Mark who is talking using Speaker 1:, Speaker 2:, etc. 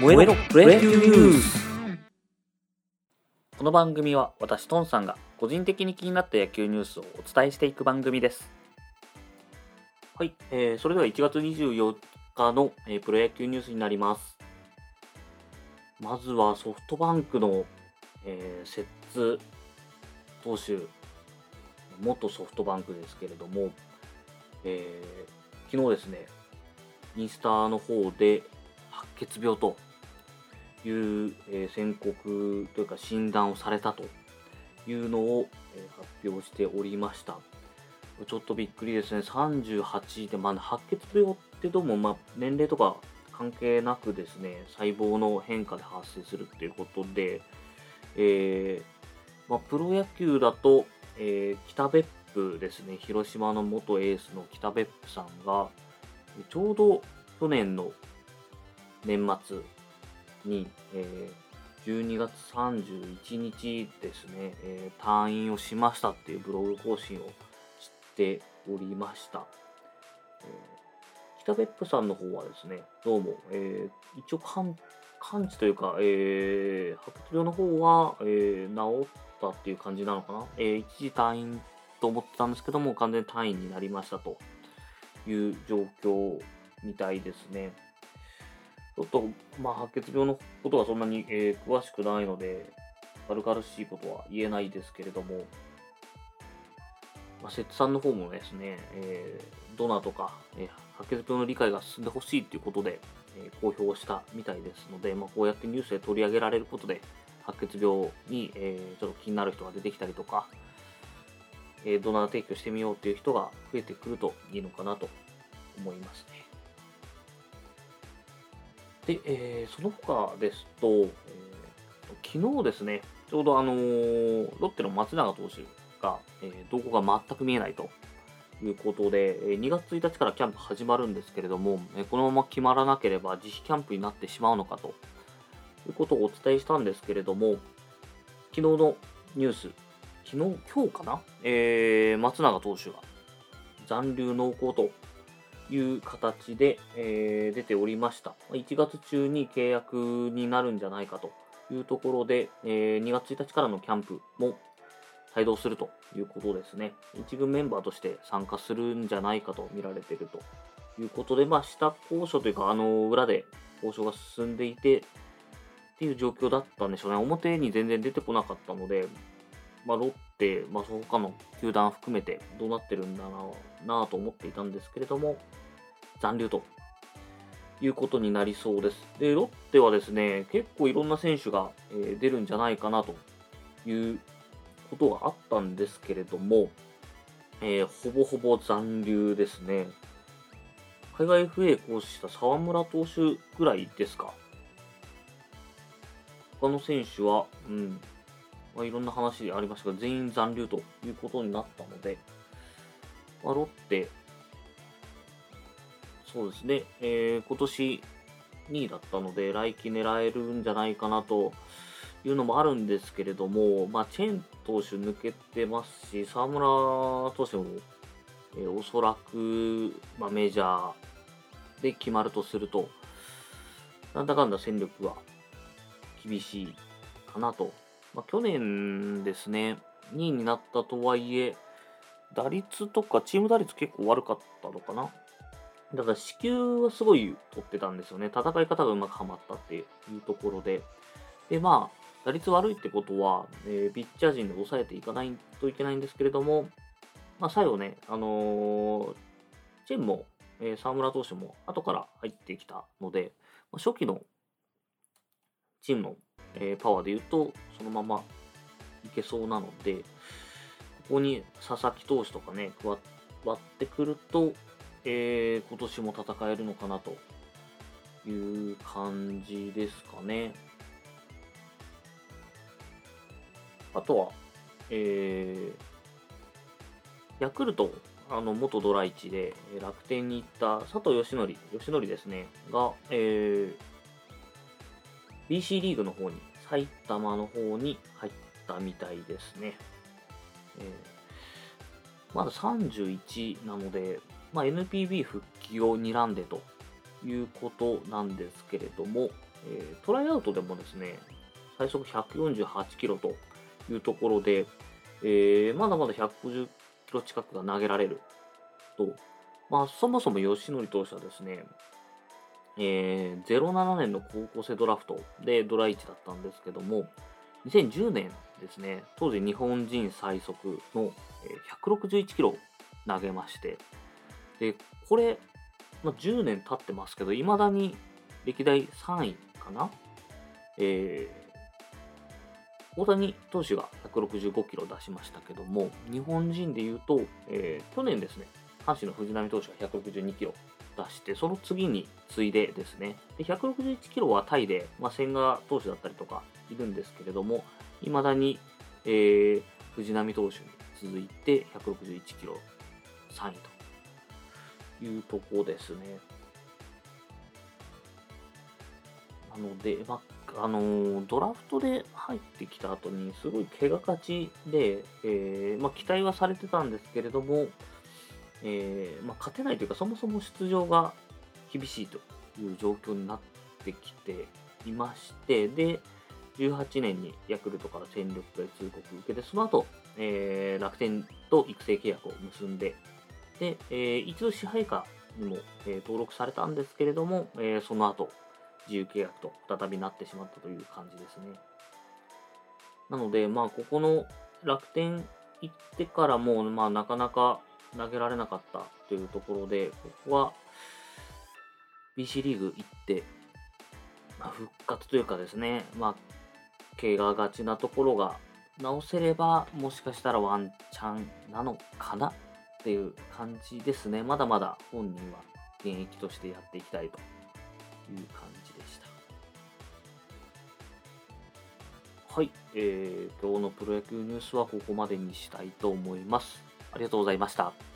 Speaker 1: 燃えろプロ野球ニュースこの番組は私トンさんが個人的に気になった野球ニュースをお伝えしていく番組です。はい、えー、それでは1月24日の、えープロ野球ニュースになります。まずはソフトバンクの、えー、摂津投手元ソフトバンクですけれども、えー昨日ですねインスタの方で白血病という、え宣告というか診断をされたというのを、え発表しておりました。ちょっとびっくりですね。38で、まあ、白血病ってどうも、まあ、年齢とか関係なくですね、細胞の変化で発生するっていうことで、えーまあ、プロ野球だと、えー北別府ですね、広島の元エースの北別府さんが、ちょうど去年の年末に、えー12月31日ですね、えー退院をしましたっていうブログ更新をしておりました。えー北別府さんの方はですね、どうも、えー一応完完治というか、えー白血病の方は、えー治ったっていう感じなのかな、えー一時退院と思ってたんですけども、完全に退院になりましたという状況みたいですね。ちょっと、まあ、白血病のことはそんなに、えー詳しくないので、軽々しいことは言えないですけれども、まあ、摂津さんの方もですね、えードナーとか、えー白血病の理解が進んでほしいということで、えー公表したみたいですので、まあ、こうやってニュースで取り上げられることで、白血病に、えーちょっと気になる人が出てきたりとか、えードナー提供してみようという人が増えてくるといいのかなと思いますね。で、えーその他ですと、えー昨日ですね、ちょうどあのーロッテの松永投手が、えー動向が全く見えないということで、え2月1日からキャンプ始まるんですけれども、えこのまま決まらなければ自費キャンプになってしまうのかということをお伝えしたんですけれども、昨日のニュース、昨日、今日かな、えー松永投手が残留濃厚という形で、えー出ておりました。1月中に契約になるんじゃないかというところで、えー2月1日からのキャンプも帯同するということですね。一軍メンバーとして参加するんじゃないかと見られているということで、まあ、下交渉というか、あの裏で交渉が進んでいてっていう状況だったんでしょうね。表に全然出てこなかったので、まあ、ロッテ、まあ、その他の球団含めてどうなってるんだななと思っていたんですけれども、残留ということになりそうです。で、ロッテはですね、結構いろんな選手が、え出るんじゃないかなということがあったんですけれども、えーほぼほぼ残留ですね。海外 FA コーチした沢村投手ぐらいですか。他の選手は、うん、まあ、いろんな話ありましたが、全員残留ということになったので、まあ、ロッテ、そうですね、えー今年2位だったので、来季狙えるんじゃないかなというのもあるんですけれども、まあ、チェン投手抜けてますし、沢村投手も、えーおそらく、まあ、メジャーで決まるとすると、なんだかんだ戦力は厳しいかなと。まあ、去年ですね、2位になったとはいえ、打率とかチーム打率結構悪かったのかな。だから支給はすごい取ってたんですよね。戦い方がうまくはまったっていうところで。で、まあ、打率悪いってことは、えーピッチャー陣で抑えていかないといけないんですけれども、まあ、最後ね、あのーチェンも、えー沢村投手も後から入ってきたので、まあ初期のチームの、えーパワーで言うと、そのままいけそうなので、ここに佐々木投手とかね、加わってくると、えー今年も戦えるのかなという感じですかね。あとは、えーヤクルト、あの元ドラ1で楽天に行った佐藤義則、義則ですね、が、えー BC リーグの方に、埼玉の方に入ったみたいですね。えーまだ31なので、まあ、NPB 復帰を睨んでということなんですけれども、えートライアウトでもですね、最速148キロというところで、えーまだまだ150キロ近くが投げられると、まあ、そもそも吉典投手はですね、えー07年の高校生ドラフトでドラ1だったんですけども、2010年ですね、当時日本人最速の161キロ投げまして、で、これ、まあ、10年経ってますけど、いまだに歴代3位かな？えー大谷投手が165キロ出しましたけども、日本人でいうと、えー去年ですね、阪神の藤浪投手が162キロ出して、その次に次いでですね、で161キロはタイで、まあ、千賀投手だったりとかいるんですけれども、いまだに、えー藤浪投手に続いて161キロ3位というとこですね。なので、まあ、あのードラフトで入ってきた後に、すごい怪我勝ちで、えーまあ、期待はされてたんですけれども、えーまあ、勝てないというか、そもそも出場が厳しいという状況になってきていまして、で、18年にヤクルトから戦力外通告を受けて、その後、えー楽天と育成契約を結んで、で、えー一度支配下にも、え登録されたんですけれども、えその後、自由契約と再びなってしまったという感じですね。なので、まあ、ここの楽天行ってからも、まあ、なかなか投げられなかったというところで、ここは BC リーグ行って、まあ、復活というかですね、まあ、怪我がちなところが直せれば、もしかしたらワンチャンなのかなっていう感じですね。まだまだ本人は現役としてやっていきたいという感じでした。はい、えー、今日のプロ野球ニュースはここまでにしたいと思います。ありがとうございました。